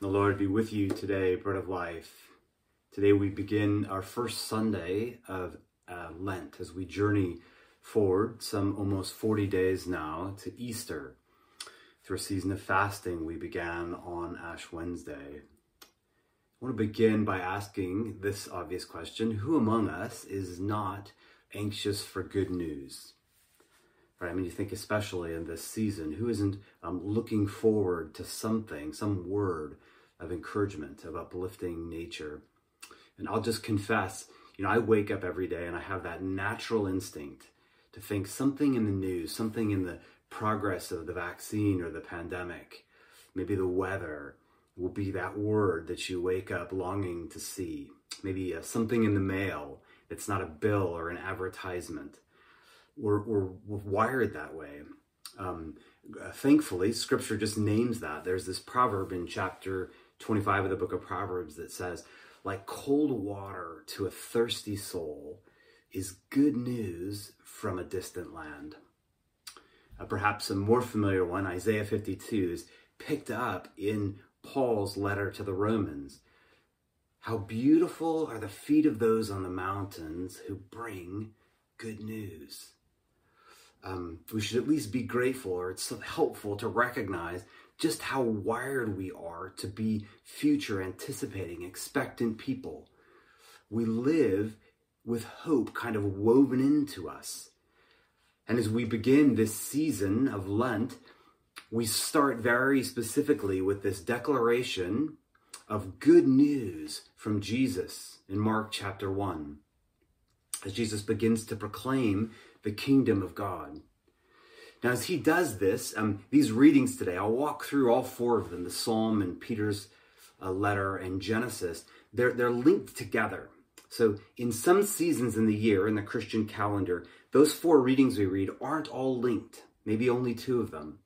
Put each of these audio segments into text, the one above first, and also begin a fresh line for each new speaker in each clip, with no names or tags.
The Lord be with you today, bread of life. Today we begin our first Sunday of uh, Lent as we journey forward some almost 40 days now to Easter. Through a season of fasting we began on Ash Wednesday. I want to begin by asking this obvious question Who among us is not anxious for good news? Right? I mean, you think especially in this season, who isn't um, looking forward to something, some word of encouragement, of uplifting nature? And I'll just confess, you know, I wake up every day and I have that natural instinct to think something in the news, something in the progress of the vaccine or the pandemic, maybe the weather will be that word that you wake up longing to see. Maybe uh, something in the mail that's not a bill or an advertisement we're, we're, we're wired that way. Um, thankfully, scripture just names that. There's this proverb in chapter 25 of the book of Proverbs that says, like cold water to a thirsty soul is good news from a distant land. Uh, perhaps a more familiar one, Isaiah 52, is picked up in Paul's letter to the Romans. How beautiful are the feet of those on the mountains who bring good news um, we should at least be grateful or it's helpful to recognize just how wired we are to be future anticipating, expectant people. We live with hope kind of woven into us. And as we begin this season of Lent, we start very specifically with this declaration of good news from Jesus in Mark chapter 1. As Jesus begins to proclaim the kingdom of God. Now, as he does this, um, these readings today, I'll walk through all four of them the Psalm and Peter's uh, letter and Genesis. They're, they're linked together. So, in some seasons in the year in the Christian calendar, those four readings we read aren't all linked, maybe only two of them.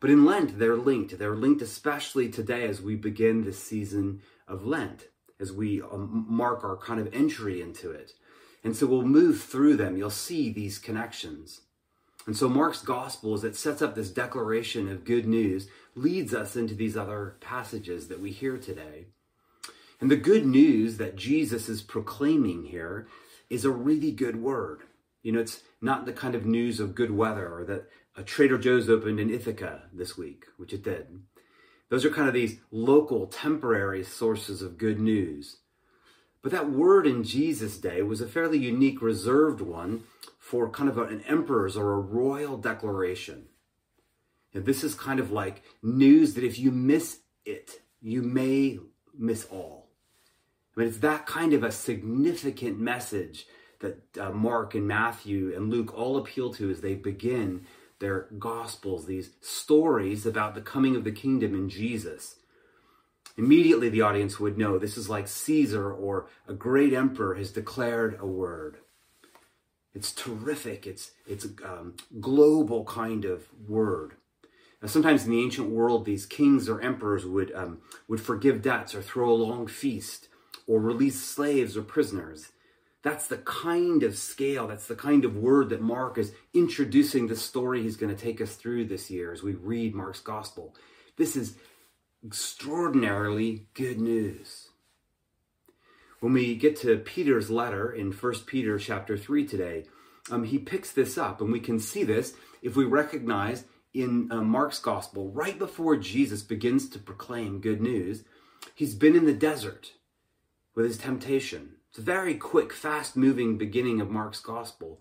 But in Lent, they're linked. They're linked especially today as we begin this season of Lent, as we um, mark our kind of entry into it. And so we'll move through them. You'll see these connections. And so Mark's gospel, as it sets up this declaration of good news, leads us into these other passages that we hear today. And the good news that Jesus is proclaiming here is a really good word. You know, it's not the kind of news of good weather or that a Trader Joe's opened in Ithaca this week, which it did. Those are kind of these local, temporary sources of good news. But that word in Jesus' day was a fairly unique, reserved one for kind of an emperor's or a royal declaration. And this is kind of like news that if you miss it, you may miss all. I mean, it's that kind of a significant message that uh, Mark and Matthew and Luke all appeal to as they begin their gospels, these stories about the coming of the kingdom in Jesus. Immediately, the audience would know this is like Caesar or a great emperor has declared a word. It's terrific. It's it's a um, global kind of word. Now, sometimes in the ancient world, these kings or emperors would um, would forgive debts or throw a long feast or release slaves or prisoners. That's the kind of scale, that's the kind of word that Mark is introducing the story he's going to take us through this year as we read Mark's gospel. This is extraordinarily good news. When we get to Peter's letter in 1 Peter chapter 3 today, um, he picks this up, and we can see this if we recognize in uh, Mark's gospel, right before Jesus begins to proclaim good news, he's been in the desert with his temptation. It's a very quick, fast moving beginning of Mark's gospel.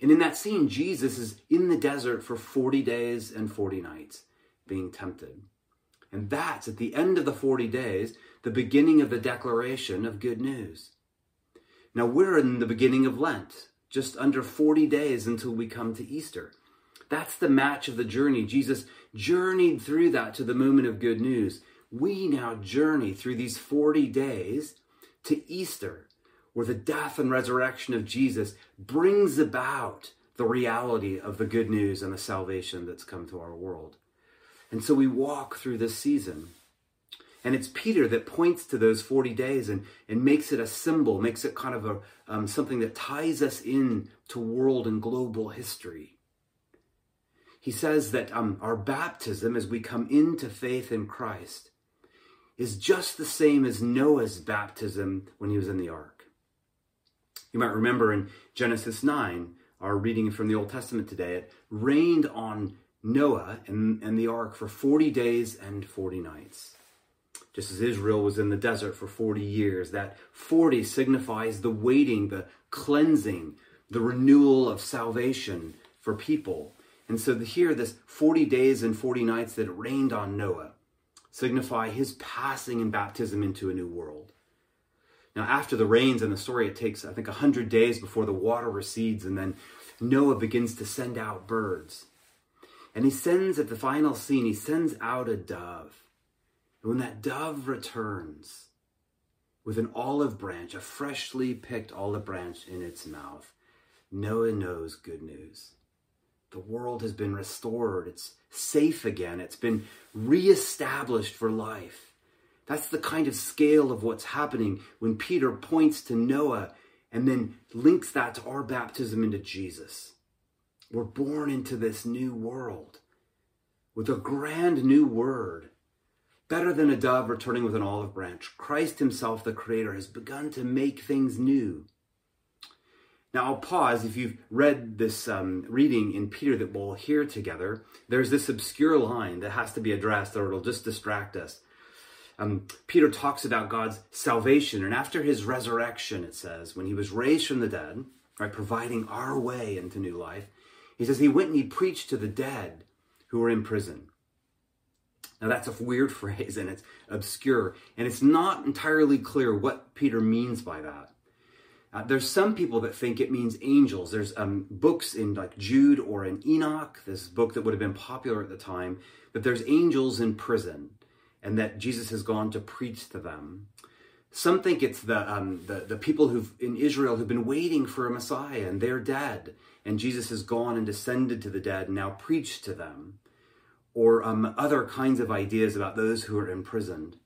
And in that scene, Jesus is in the desert for 40 days and 40 nights being tempted. And that's at the end of the 40 days, the beginning of the declaration of good news. Now we're in the beginning of Lent, just under 40 days until we come to Easter. That's the match of the journey. Jesus journeyed through that to the moment of good news. We now journey through these 40 days to Easter, where the death and resurrection of Jesus brings about the reality of the good news and the salvation that's come to our world. And so we walk through this season. And it's Peter that points to those 40 days and, and makes it a symbol, makes it kind of a, um, something that ties us in to world and global history. He says that um, our baptism, as we come into faith in Christ, is just the same as Noah's baptism when he was in the ark. You might remember in Genesis 9, our reading from the Old Testament today, it rained on Noah and, and the ark for 40 days and 40 nights. Just as Israel was in the desert for 40 years, that 40 signifies the waiting, the cleansing, the renewal of salvation for people. And so here, this 40 days and 40 nights that rained on Noah signify his passing in baptism into a new world. Now, after the rains in the story, it takes, I think, 100 days before the water recedes, and then Noah begins to send out birds. And he sends, at the final scene, he sends out a dove. And when that dove returns with an olive branch, a freshly picked olive branch in its mouth, Noah knows good news. The world has been restored. It's safe again. It's been reestablished for life. That's the kind of scale of what's happening when Peter points to Noah and then links that to our baptism into Jesus. We're born into this new world with a grand new word. Better than a dove returning with an olive branch, Christ Himself, the Creator, has begun to make things new. Now, I'll pause. If you've read this um, reading in Peter that we'll hear together, there's this obscure line that has to be addressed or it'll just distract us. Um, Peter talks about God's salvation, and after his resurrection, it says, when he was raised from the dead, right, providing our way into new life, he says he went and he preached to the dead who were in prison. Now, that's a weird phrase and it's obscure, and it's not entirely clear what Peter means by that. Uh, there's some people that think it means angels. There's um, books in like Jude or in Enoch, this book that would have been popular at the time, that there's angels in prison and that Jesus has gone to preach to them. Some think it's the, um, the, the people who've in Israel who've been waiting for a Messiah and they're dead, and Jesus has gone and descended to the dead and now preached to them. Or um, other kinds of ideas about those who are imprisoned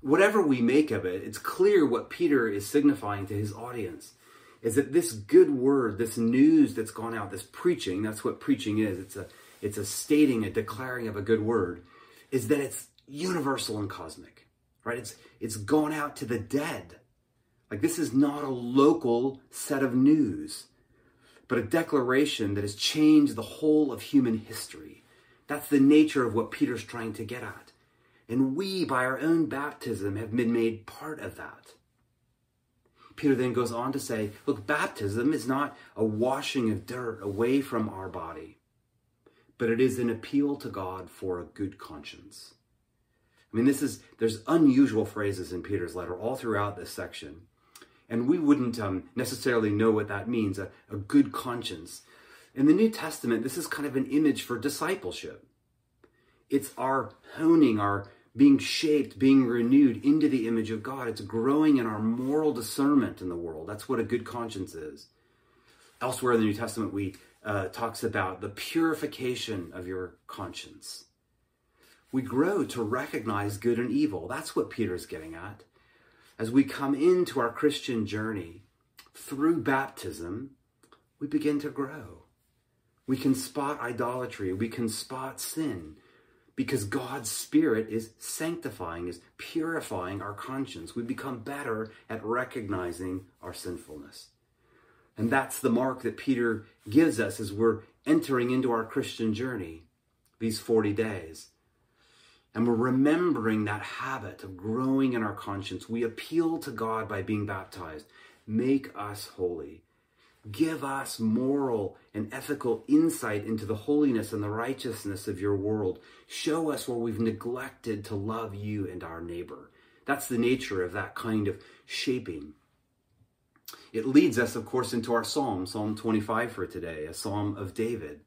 whatever we make of it, it's clear what Peter is signifying to his audience is that this good word, this news that's gone out, this preaching, that's what preaching is. It's a it's a stating, a declaring of a good word, is that it's universal and cosmic. Right? It's it's gone out to the dead. Like this is not a local set of news, but a declaration that has changed the whole of human history. That's the nature of what Peter's trying to get at. And we, by our own baptism, have been made part of that. Peter then goes on to say, look, baptism is not a washing of dirt away from our body, but it is an appeal to God for a good conscience. I mean, this is, there's unusual phrases in Peter's letter all throughout this section. And we wouldn't um, necessarily know what that means, a, a good conscience. In the New Testament, this is kind of an image for discipleship. It's our honing, our being shaped, being renewed into the image of God. It's growing in our moral discernment in the world. That's what a good conscience is. Elsewhere in the New Testament, we uh, talks about the purification of your conscience. We grow to recognize good and evil. That's what Peter's getting at. As we come into our Christian journey through baptism, we begin to grow. We can spot idolatry. We can spot sin because God's Spirit is sanctifying, is purifying our conscience. We become better at recognizing our sinfulness. And that's the mark that Peter gives us as we're entering into our Christian journey these 40 days. And we're remembering that habit of growing in our conscience. We appeal to God by being baptized. Make us holy. Give us moral and ethical insight into the holiness and the righteousness of your world. Show us where we've neglected to love you and our neighbor. That's the nature of that kind of shaping. It leads us, of course, into our psalm, Psalm 25 for today, a psalm of David.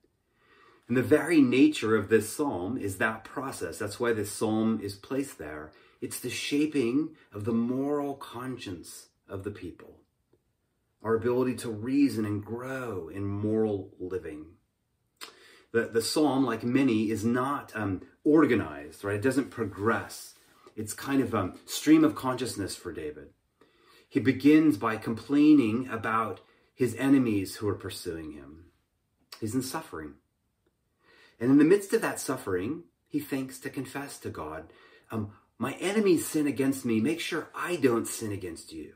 And the very nature of this psalm is that process. That's why this psalm is placed there. It's the shaping of the moral conscience of the people our ability to reason and grow in moral living. The, the psalm, like many, is not um, organized, right? It doesn't progress. It's kind of a stream of consciousness for David. He begins by complaining about his enemies who are pursuing him. He's in suffering. And in the midst of that suffering, he thinks to confess to God, um, my enemies sin against me. Make sure I don't sin against you.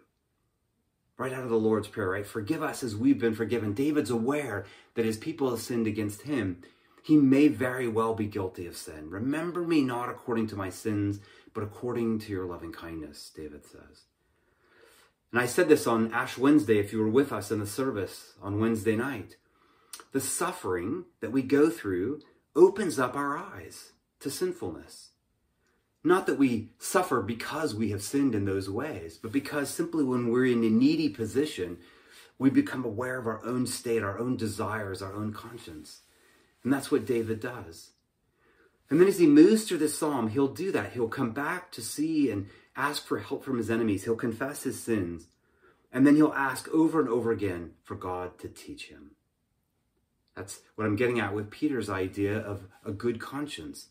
Right out of the Lord's Prayer, right? Forgive us as we've been forgiven. David's aware that his people have sinned against him. He may very well be guilty of sin. Remember me not according to my sins, but according to your loving kindness, David says. And I said this on Ash Wednesday, if you were with us in the service on Wednesday night. The suffering that we go through opens up our eyes to sinfulness. Not that we suffer because we have sinned in those ways, but because simply when we're in a needy position, we become aware of our own state, our own desires, our own conscience. And that's what David does. And then as he moves through this psalm, he'll do that. He'll come back to see and ask for help from his enemies. He'll confess his sins. And then he'll ask over and over again for God to teach him. That's what I'm getting at with Peter's idea of a good conscience.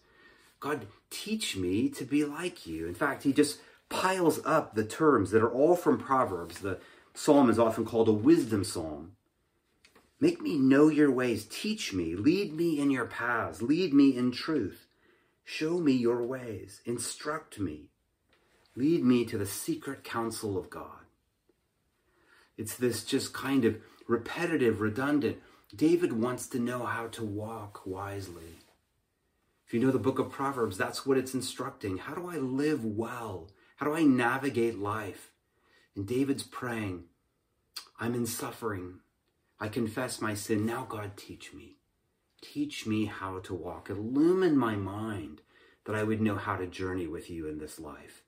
God, teach me to be like you. In fact, he just piles up the terms that are all from Proverbs. The psalm is often called a wisdom psalm. Make me know your ways. Teach me. Lead me in your paths. Lead me in truth. Show me your ways. Instruct me. Lead me to the secret counsel of God. It's this just kind of repetitive, redundant. David wants to know how to walk wisely. If you know the book of Proverbs, that's what it's instructing. How do I live well? How do I navigate life? And David's praying, I'm in suffering. I confess my sin. Now, God, teach me. Teach me how to walk. Illumine my mind that I would know how to journey with you in this life.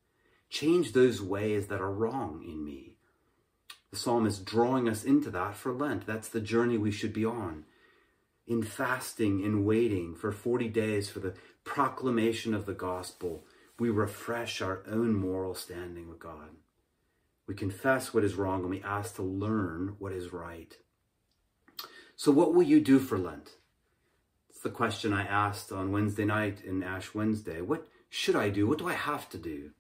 Change those ways that are wrong in me. The psalm is drawing us into that for Lent. That's the journey we should be on in fasting in waiting for 40 days for the proclamation of the gospel, we refresh our own moral standing with God. We confess what is wrong and we ask to learn what is right. So, what will you do for Lent? It's the question I asked on Wednesday night in Ash Wednesday. What should I do? What do I have to do?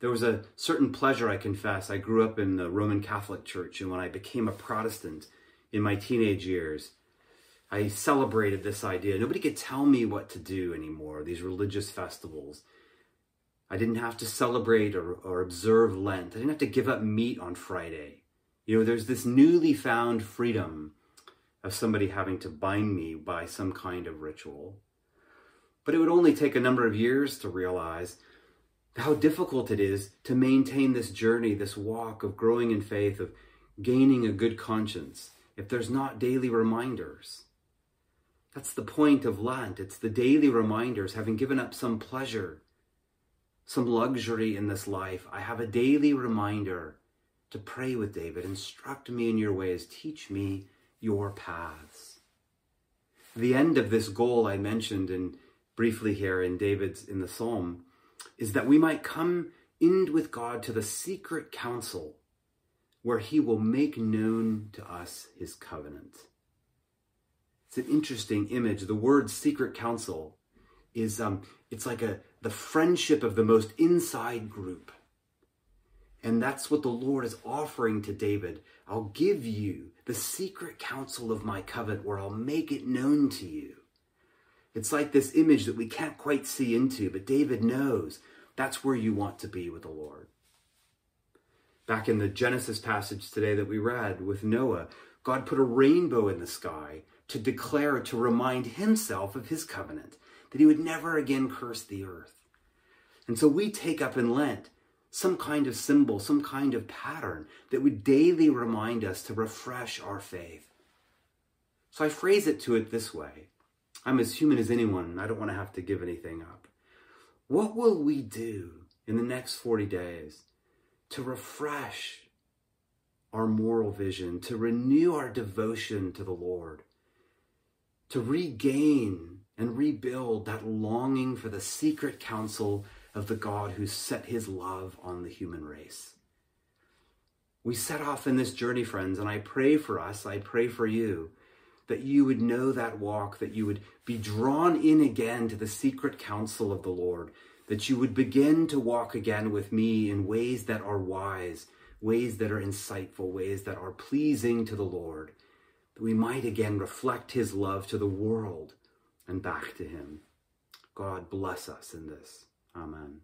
There was a certain pleasure, I confess. I grew up in the Roman Catholic Church, and when I became a Protestant in my teenage years, I celebrated this idea. Nobody could tell me what to do anymore, these religious festivals. I didn't have to celebrate or, or observe Lent. I didn't have to give up meat on Friday. You know, there's this newly found freedom of somebody having to bind me by some kind of ritual. But it would only take a number of years to realize how difficult it is to maintain this journey, this walk of growing in faith, of gaining a good conscience, if there's not daily reminders. That's the point of Lent. It's the daily reminders, having given up some pleasure, some luxury in this life. I have a daily reminder to pray with David. Instruct me in your ways. Teach me your paths. The end of this goal I mentioned in briefly here in David's in the Psalm is that we might come in with God to the secret council where he will make known to us his covenant. It's an interesting image. The word secret council is um, it's like a the friendship of the most inside group. And that's what the Lord is offering to David. I'll give you the secret counsel of my covenant where I'll make it known to you. It's like this image that we can't quite see into, but David knows that's where you want to be with the Lord. Back in the Genesis passage today that we read with Noah, God put a rainbow in the sky to declare, to remind himself of his covenant, that he would never again curse the earth. And so we take up in Lent some kind of symbol, some kind of pattern that would daily remind us to refresh our faith. So I phrase it to it this way I'm as human as anyone, I don't want to have to give anything up. What will we do in the next 40 days to refresh our moral vision, to renew our devotion to the Lord? to regain and rebuild that longing for the secret counsel of the God who set his love on the human race. We set off in this journey, friends, and I pray for us, I pray for you, that you would know that walk, that you would be drawn in again to the secret counsel of the Lord, that you would begin to walk again with me in ways that are wise, ways that are insightful, ways that are pleasing to the Lord that we might again reflect his love to the world and back to him. God bless us in this. Amen.